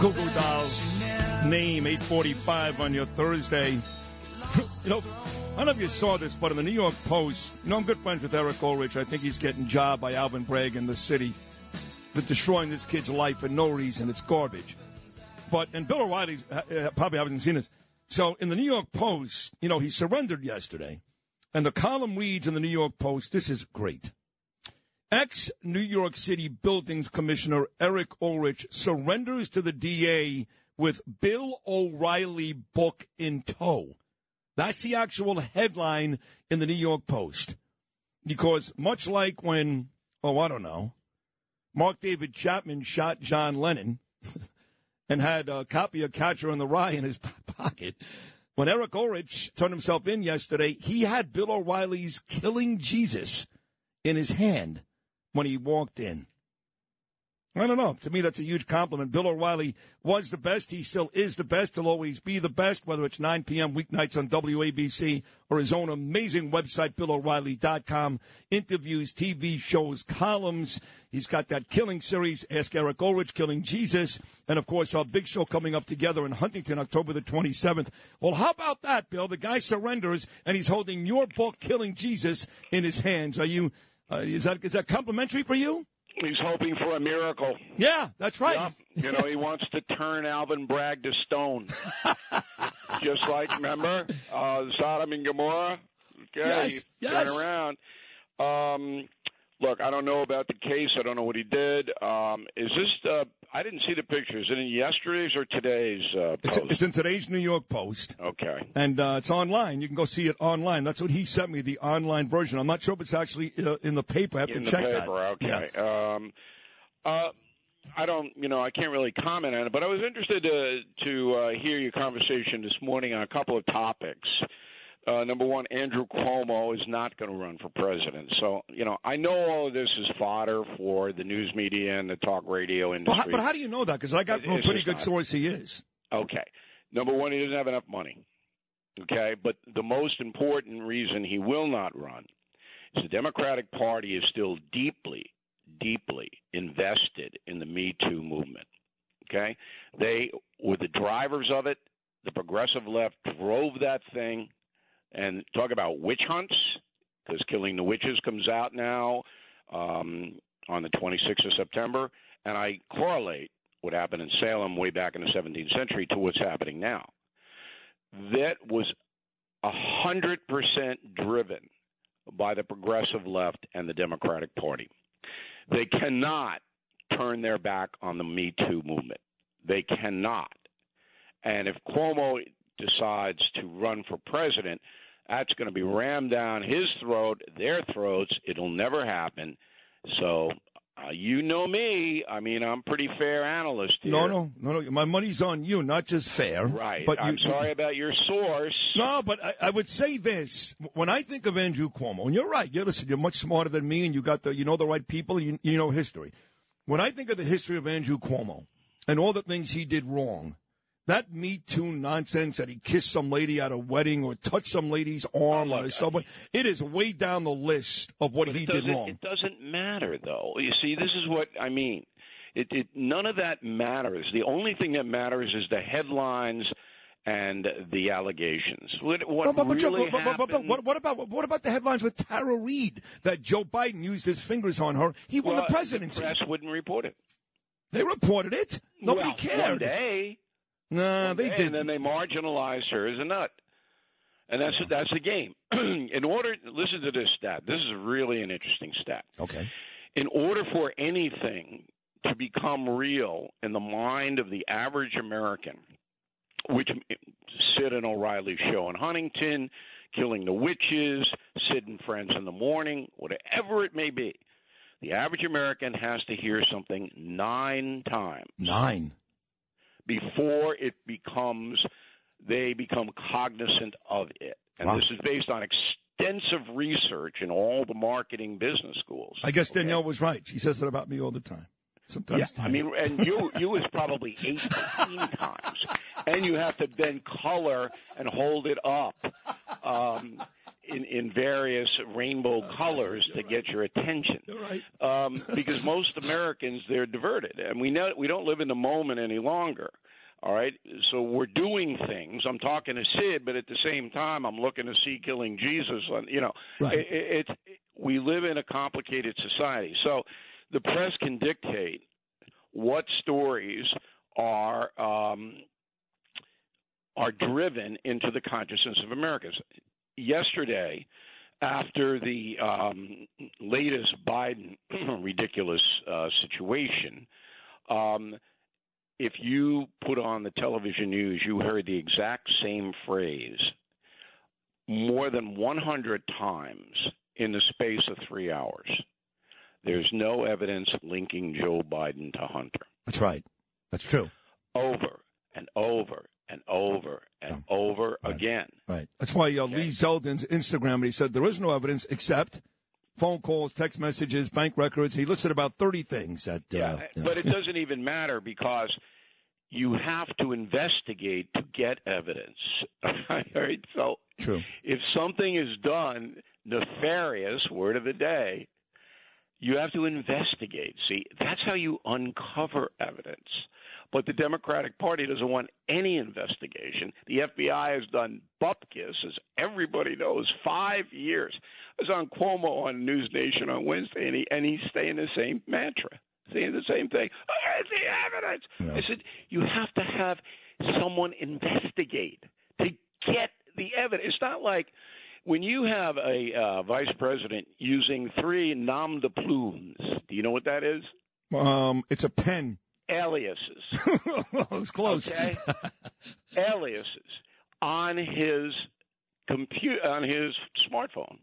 Goo Goo Dolls name 845 on your Thursday. you know, I don't know if you saw this, but in the New York Post, you know, I'm good friends with Eric Ulrich. I think he's getting jobbed by Alvin Bragg in the city. They're destroying this kid's life for no reason. It's garbage. But, and Bill O'Reilly uh, probably hasn't seen this. So in the New York Post, you know, he surrendered yesterday. And the column reads in the New York Post, this is great. Ex New York City Buildings Commissioner Eric Ulrich surrenders to the DA with Bill O'Reilly book in tow. That's the actual headline in the New York Post. Because much like when, oh, I don't know, Mark David Chapman shot John Lennon and had a copy of Catcher in the Rye in his pocket, when Eric Ulrich turned himself in yesterday, he had Bill O'Reilly's Killing Jesus in his hand when he walked in. I don't know. To me, that's a huge compliment. Bill O'Reilly was the best. He still is the best. He'll always be the best, whether it's 9 p.m. weeknights on WABC or his own amazing website, BillO'Reilly.com. Interviews, TV shows, columns. He's got that killing series, Ask Eric Ulrich, Killing Jesus. And, of course, our big show coming up together in Huntington, October the 27th. Well, how about that, Bill? The guy surrenders, and he's holding your book, Killing Jesus, in his hands. Are you, uh, is that, is that complimentary for you? He's hoping for a miracle. Yeah, that's right. Yep. You know, he wants to turn Alvin Bragg to stone. Just like, remember, uh, Sodom and Gomorrah? Okay, Yes, yes. turn around. Um, look, I don't know about the case. I don't know what he did. Um, is this, uh, I didn't see the picture. Is it in yesterday's or today's uh, It's, post? it's in today's New York Post. okay. and uh, it's online. You can go see it online. That's what he sent me, the online version. I'm not sure if it's actually uh, in the paper. I have in to check that. In the paper. Yeah. Okay. Um, uh, I don't, you know, I can't really comment on it, but I was interested to to uh, hear your conversation this morning on a couple of topics. Uh, number one, Andrew Cuomo is not going to run for president. So, you know, I know all of this is fodder for the news media and the talk radio industry. how, but how do you know that? Because I got It- a pretty good not. source he is. Okay. Number one, he doesn't have enough money. Okay. But the most important reason he will not run is the Democratic Party is still deeply, deeply invested in the Me Too movement. Okay. They were the drivers of it. The progressive left drove that thing. And talk about witch hunts, because Killing the Witches comes out now um, on the 26th of September. And I correlate what happened in Salem way back in the 17th century to what's happening now. That was a hundred percent driven by the progressive left and the Democratic Party. They cannot turn their back on the Me Too movement. They cannot. And if Cuomo decides to run for president, that's going to be rammed down his throat, their throats. It'll never happen. So, uh, you know me. I mean, I'm pretty fair analyst here. No, no, no, no. My money's on you, not just fair. Right. But I'm you, sorry about your source. No, but I, I would say this: when I think of Andrew Cuomo, and you're right. You listen, you're much smarter than me, and you got the, you know, the right people. You, you know history. When I think of the history of Andrew Cuomo and all the things he did wrong, that Me Too nonsense that he kissed some lady at a wedding or touched some lady's arm Oh, look, subway, it is way down the list of what he did wrong. It doesn't matter, though. You see, this is what I mean. It, it none of that matters. The only thing that matters is the headlines and the allegations. What, what But- but- but really but- but- happened? what, what about what about the headlines with Tara Reid that Joe Biden used his fingers on her? He won Well, the presidency. The press wouldn't report it. They reported it. Nobody Well, cared. One day, One they did. and then they marginalized her as a nut. And that's that's the game. In order, listen to this stat. This is really an interesting stat. okay. in order for anything to become real in the mind of the average American, which Sid and O'Reilly show in Huntington, Killing the Witches, Sid and Friends in the Morning, whatever it may be, the average American has to hear something nine times Nine. Before it becomes they become cognizant of it. And Wow. this is based on extensive research in all the marketing business schools. I guess Okay? Danielle was right. She says that about me all the time. Sometimes. Yeah, I mean, and you you was probably eighteen times, and you have to then color and hold it up um, in in various rainbow colors to get your attention. right. Um, because most Americans they're diverted, and we know we don't live in the moment any longer. All right, so we're doing things. I'm talking to Sid, but at the same time, I'm looking to see Killing Jesus. On you know, Right. it, it, it's we live in a complicated society. So the press can dictate what stories are um, are driven into the consciousness of Americans. Yesterday, after the um, latest Biden ridiculous uh, situation, um, if you put on the television news, you heard the exact same phrase more than 100 times in the space of three hours. There's no evidence linking Joe Biden to Hunter. That's right. That's true. Over and over and over and over Right. again. Right. That's why uh, Lee Zeldin's Instagram, he said there is no evidence except phone calls, text messages, bank records. He listed about 30 things that. Uh, Yeah, know. but it doesn't even matter because you have to investigate to get evidence. All right, so True. if something is done nefarious, word of the day, you have to investigate. See, that's how you uncover evidence. But the Democratic Party doesn't want any investigation. The FBI has done bupkis, as everybody knows, five years. I was on Cuomo on News Nation on Wednesday, and, he, and he's saying the same mantra, saying the same thing. Where's the evidence? Yeah. I said, you have to have someone investigate to get the evidence. It's not like when you have a uh, vice president using three nom de plumes. Do you know what that is? Um, it's a pen. Aliases. it was close. Okay. aliases on his computer on his smartphone.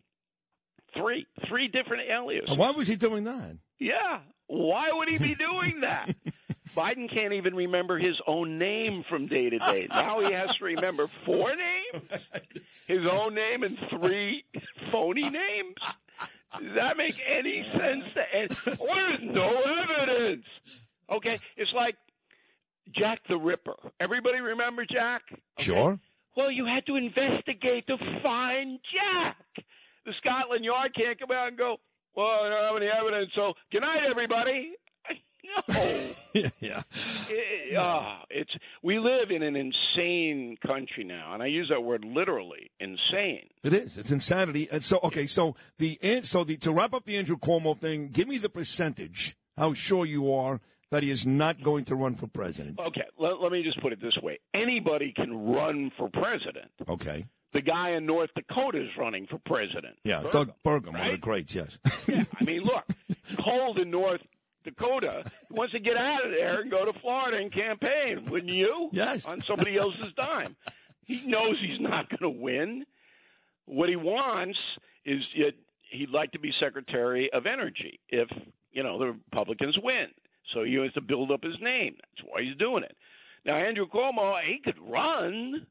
Three, three different aliases. Why was he doing that? Yeah. Why would he be doing that? Biden can't even remember his own name from day to day. Now he has to remember four names, his own name, and three phony names. Does that make any sense? To any- There's no evidence. Okay, it's like Jack the Ripper. Everybody remember Jack? Okay. Sure. Well, you had to investigate to find Jack. The Scotland Yard can't come out and go, well, I don't have any evidence, so good night, everybody. No. yeah. yeah. It- ah, it's we live in an insane country now, and I use that word literally, insane. It is. It's insanity. And so, okay, so the so the to wrap up the Andrew Cuomo thing, give me the percentage. How sure you are that he is not going to run for president? Okay, let, let me just put it this way: anybody can run for president. Okay. The guy in North Dakota is running for president. Yeah, Burgum, Doug Burgum, one of the greats. Yes. Yeah, I mean, look, cold in North Dakota he wants to get out of there and go to Florida and campaign, wouldn't you? Yes. On somebody else's dime. He knows he's not going to win. What he wants is it, he'd like to be Secretary of Energy if you know the Republicans win. So he has to build up his name. That's why he's doing it. Now Andrew Cuomo, he could run,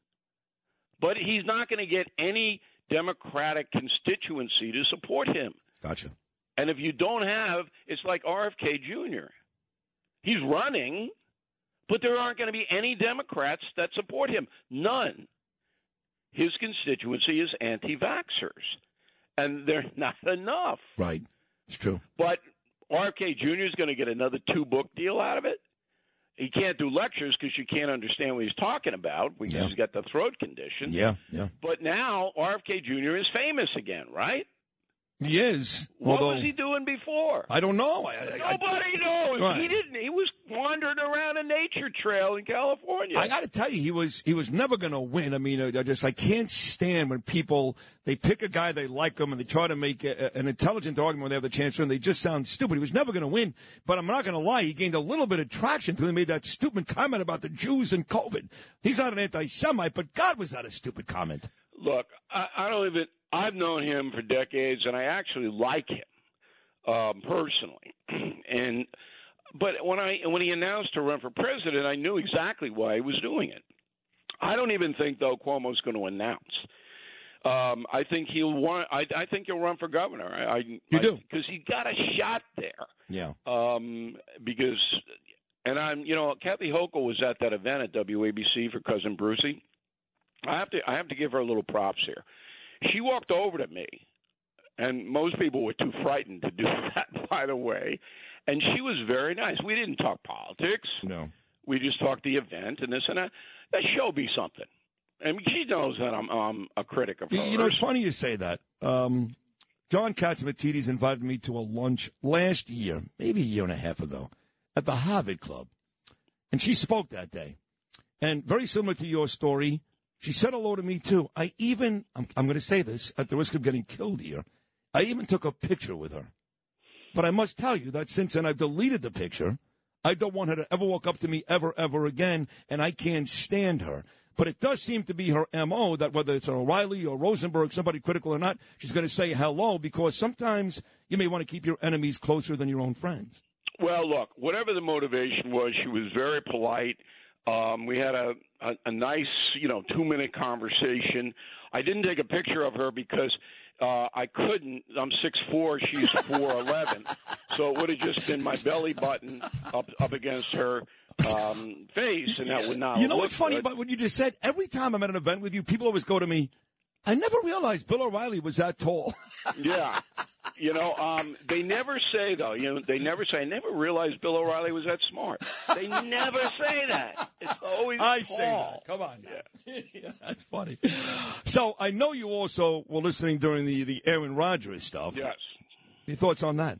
but he's not going to get any Democratic constituency to support him. Gotcha. And if you don't have, it's like RFK Jr. He's running, But there aren't going to be any Democrats that support him. None. His constituency is anti vaxxers, and they're not enough. Right. It's true. But RFK Jr. is going to get another two book deal out of it. He can't do lectures because you can't understand what he's talking about because Yeah. he's got the throat condition. Yeah, yeah. But now RFK Jr. is famous again, right? He is. What Although was he doing before? I don't know. I, I, Nobody knows. Right. He didn't. He was wandering around a nature trail in California. I got to tell you, he was he was never going to win. I mean, I just I can't stand when people they pick a guy they like him and they try to make a, an intelligent argument when they have the chance to, and they just sound stupid. He was never going to win, but I'm not going to lie. He gained a little bit of traction until he made that stupid comment about the Jews and COVID. He's not an anti-Semite, but God was that a stupid comment. Look, I, I don't even. I've known him for decades, and I actually like him um, personally. and but when I when he announced to run for president, I knew exactly why he was doing it. I don't even think though Cuomo's going to announce. Um, I think he'll want. I, I think he'll run for governor. I, I You do? because he got a shot there. Yeah. um, because, and I'm, you know, Kathy Hochul was at that event at WABC for cousin Brucie. I have to, I have to give her a little props here. She walked over to me, and most people were too frightened to do that, by the way. And she was very nice. We didn't talk politics. No. We just talked the event and this and that. That show me something. I mean, she knows that I'm, I'm a critic of hers. you know, it's funny you say that. Um, John Catsimatidis invited me to a lunch last year, maybe a year and a half ago, at the Harvard Club. And she spoke that day. And very similar to your story, she said hello to me too. I even, I'm, I'm going to say this at the risk of getting killed here, I even took a picture with her. But I must tell you that since then I've deleted the picture. I don't want her to ever walk up to me ever, ever again, and I can't stand her. But it does seem to be her MO that whether it's O'Reilly or Rosenberg, somebody critical or not, she's going to say hello because sometimes you may want to keep your enemies closer than your own friends. Well, look, whatever the motivation was, she was very polite. Um, we had a, a, a nice, you know, two minute conversation. I didn't take a picture of her because uh, I couldn't. I'm six four. She's four eleven, so it would have just been my belly button up up against her um, face, and that would not. You know look what's funny good. about what you just said? Every time I'm at an event with you, people always go to me, I never realized Bill O'Reilly was that tall. Yeah. You know, um, they never say though. You know, they never say. I never realized Bill O'Reilly was that smart. They never say that. It's always I say that. Come on. Yeah. That's funny. So I know you also were listening during the, the Aaron Rodgers stuff. Yes. Your thoughts on that?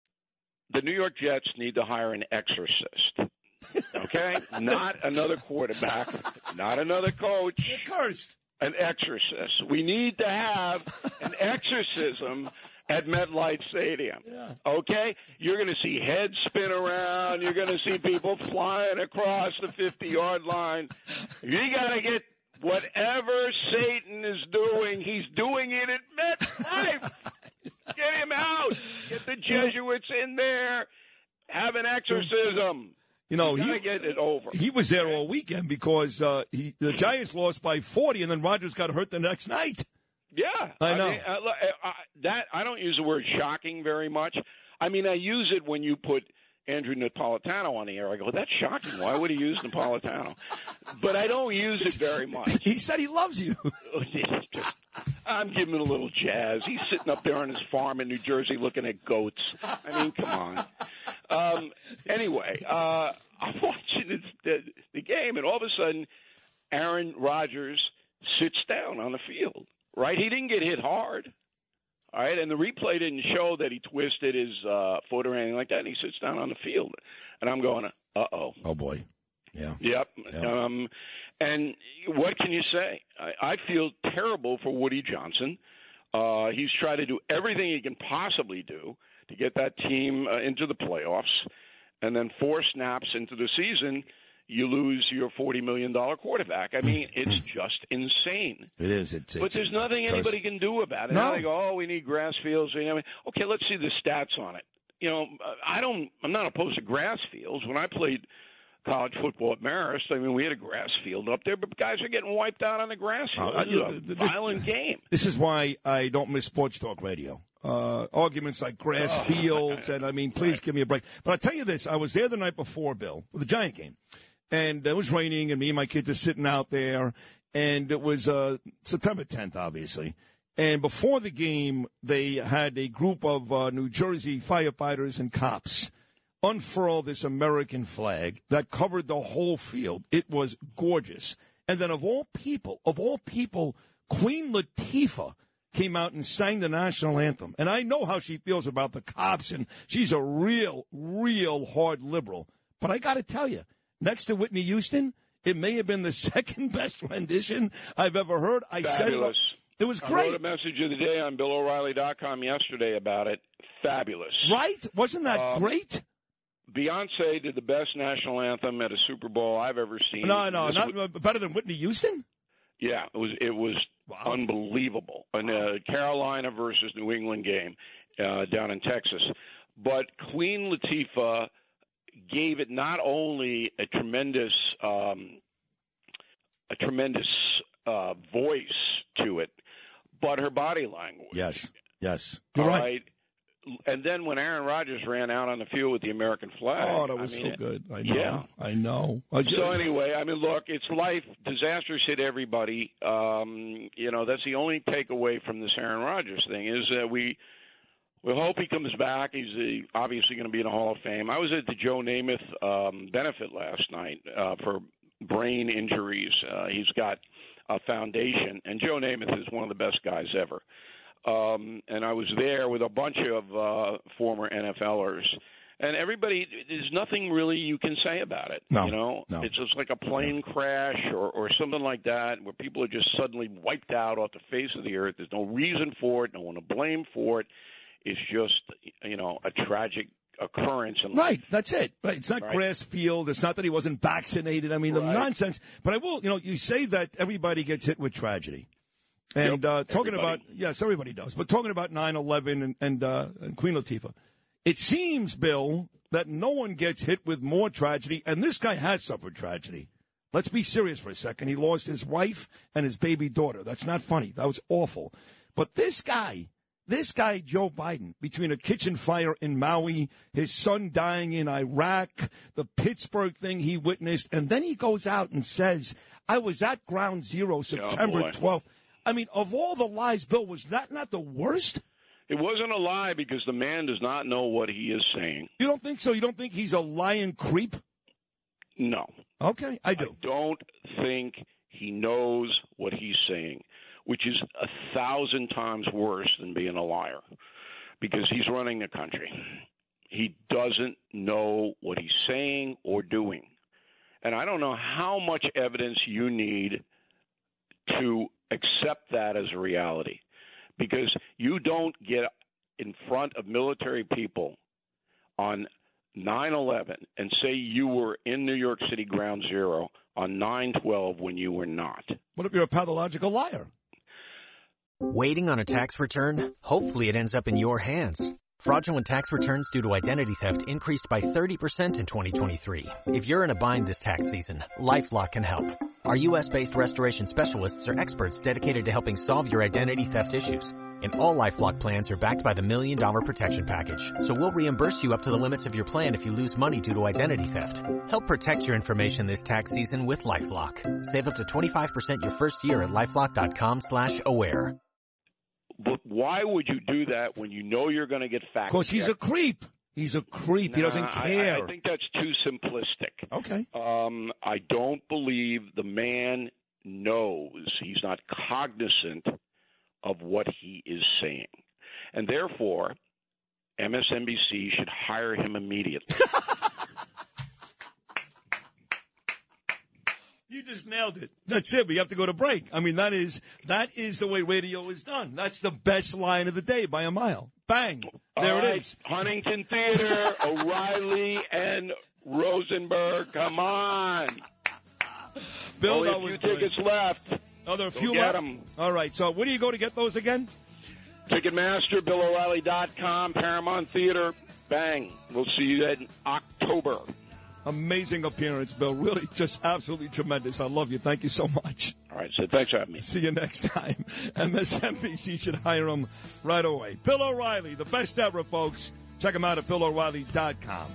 The New York Jets need to hire an exorcist. Okay? not another quarterback, not another coach. Cursed. An exorcist. We need to have an exorcism at MetLife Stadium. Okay? You're going to see heads spin around. You're going to see people flying across the 50 yard line. You got to get whatever Satan is doing, he's doing it at MetLife. Get him out. Get the Jesuits in there. Have an exorcism. You know, You he, gotta get it over. he was there all weekend because uh, he, the Giants lost by 40 and then Rodgers got hurt the next night. Yeah, I know. mean, uh, look, uh, uh, that I don't use the word shocking very much. I mean, I use it when you put Andrew Napolitano on the air. I go, that's shocking. Why would he use Napolitano? But I don't use it very much. He said he loves you. I'm giving it a little jazz. He's sitting up there on his farm in New Jersey looking at goats. I mean, come on. Um, anyway, uh, I'm watching this, the, the game, and all of a sudden, Aaron Rodgers sits down on the field. Right? He didn't get hit hard. All right, and the replay didn't show that he twisted his uh, foot or anything like that. And he sits down on the field, and I'm going, uh oh. Oh boy. Yeah. Yep. Yeah. Um, and what can you say? I, I feel terrible for Woody Johnson. Uh, he's tried to do everything he can possibly do to get that team uh, into the playoffs, and then four snaps into the season, you lose your forty million dollar quarterback. I mean, it's just insane. It is. It's, But it's there's nothing anybody can do about it. No. Now they go, oh, we need grass fields. You know, okay, let's see the stats on it. You know, I don't. I'm not opposed to grass fields. When I played college football at Marist, I mean, we had a grass field up there, but guys are getting wiped out on the grass field. Uh, This is a violent game. This is why I don't miss sports talk radio. Uh, arguments like grass Oh, fields, and I mean, please give me a break. But I tell you this: I was there the night before, Bill, with the Giant game, and it was raining, and me and my kids are sitting out there, and it was uh, September 10th, obviously. And before the game, they had a group of uh, New Jersey firefighters and cops unfurl this American flag that covered the whole field. It was gorgeous. And then, of all people, of all people, Queen Latifah came out and sang the national anthem. And I know how she feels about the cops, and she's a real, real hard liberal. But I got to tell you, next to Whitney Houston, it may have been the second best rendition I've ever heard. I said it. Fabulous. It was I wrote a message of the day on BillO'Reilly.com yesterday about it. Fabulous. right? Wasn't that Um, great? Beyonce did the best national anthem at a Super Bowl I've ever seen. No, no, This not was- better than Whitney Houston. Yeah, it was it was Wow. unbelievable. And uh, Carolina versus New England game uh, down in Texas, but Queen Latifah gave it not only a tremendous um, a tremendous uh, voice to it, but her body language. Yes, yes, All you're right. right. And then when Aaron Rodgers ran out on the field with the American flag, Oh, that was I mean, so good. I know. yeah. I know. I just- So anyway, I mean, look, it's life. Disasters hit everybody. Um, you know, that's the only takeaway from this Aaron Rodgers thing is that we we hope he comes back. He's uh, obviously going to be in the Hall of Fame. I was at the Joe Namath um, benefit last night uh, for brain injuries. Uh, he's got a foundation, and Joe Namath is one of the best guys ever. Um, and I was there with a bunch of uh, former NFLers. And everybody, there's nothing really you can say about it. No, you know, no. it's just like a plane crash or, or something like that, where people are just suddenly wiped out off the face of the earth. There's no reason for it, no one to blame for it. It's just, you know, a tragic occurrence. Right, that's it. Right. It's not Right. grass field. It's not that he wasn't vaccinated. I mean, the nonsense. But I will, you know, you say that everybody gets hit with tragedy. And Yep, uh, talking everybody. about, yes, everybody does. But talking about 9 11 and, and, uh, and Queen Latifah, it seems, Bill, that no one gets hit with more tragedy. And this guy has suffered tragedy. Let's be serious for a second. He lost his wife and his baby daughter. That's not funny. That was awful. But this guy, this guy, Joe Biden, between a kitchen fire in Maui, his son dying in Iraq, the Pittsburgh thing he witnessed, and then he goes out and says, I was at ground zero September boy. 12th. I mean, of all the lies, Bill, was that not the worst? It wasn't a lie because the man does not know what he is saying. You don't think so? You don't think he's a lying creep? No. Okay, I do. I don't think he knows what he's saying, which is a thousand times worse than being a liar because he's running the country. He doesn't know what he's saying or doing. And I don't know how much evidence you need to accept that as a reality because you don't get in front of military people on 9 11 and say you were in New York City ground zero on 9 12 when you were not. What if you're a pathological liar? Waiting on a tax return? Hopefully it ends up in your hands. Fraudulent tax returns due to identity theft increased by 30% in 2023. If you're in a bind this tax season, LifeLock can help. Our U.S.-based restoration specialists are experts dedicated to helping solve your identity theft issues. And all LifeLock plans are backed by the Million Dollar Protection Package. So we'll reimburse you up to the limits of your plan if you lose money due to identity theft. Help protect your information this tax season with LifeLock. Save up to 25% your first year at LifeLock.com slash aware. But why would you do that when you know you're going to get fact Because he's a creep. He's a creep. He doesn't Nah, care. I, I think that's too simplistic. okay. Um, I don't believe the man knows. He's not cognizant of what he is saying. And therefore, MSNBC should hire him immediately. You just nailed it. That's it. We have to go to break. I mean, that is that is the way radio is done. That's the best line of the day by a mile. Bang. There All it right, is. Huntington Theater, O'Reilly, and Rosenberg. Come on. Bill, Only that a was few tickets left. Oh, there are a few get left. All right. So, where do you go to get those again? Ticketmaster, BillO'Reilly.com, Paramount Theater. Bang. We'll see you in October. Amazing appearance, Bill. Really, just absolutely tremendous. I love you. Thank you so much. All right, so thanks for having me. See you next time. MSNBC should hire him right away. Bill O'Reilly, the best ever, folks. Check him out at BillO'Reilly.com.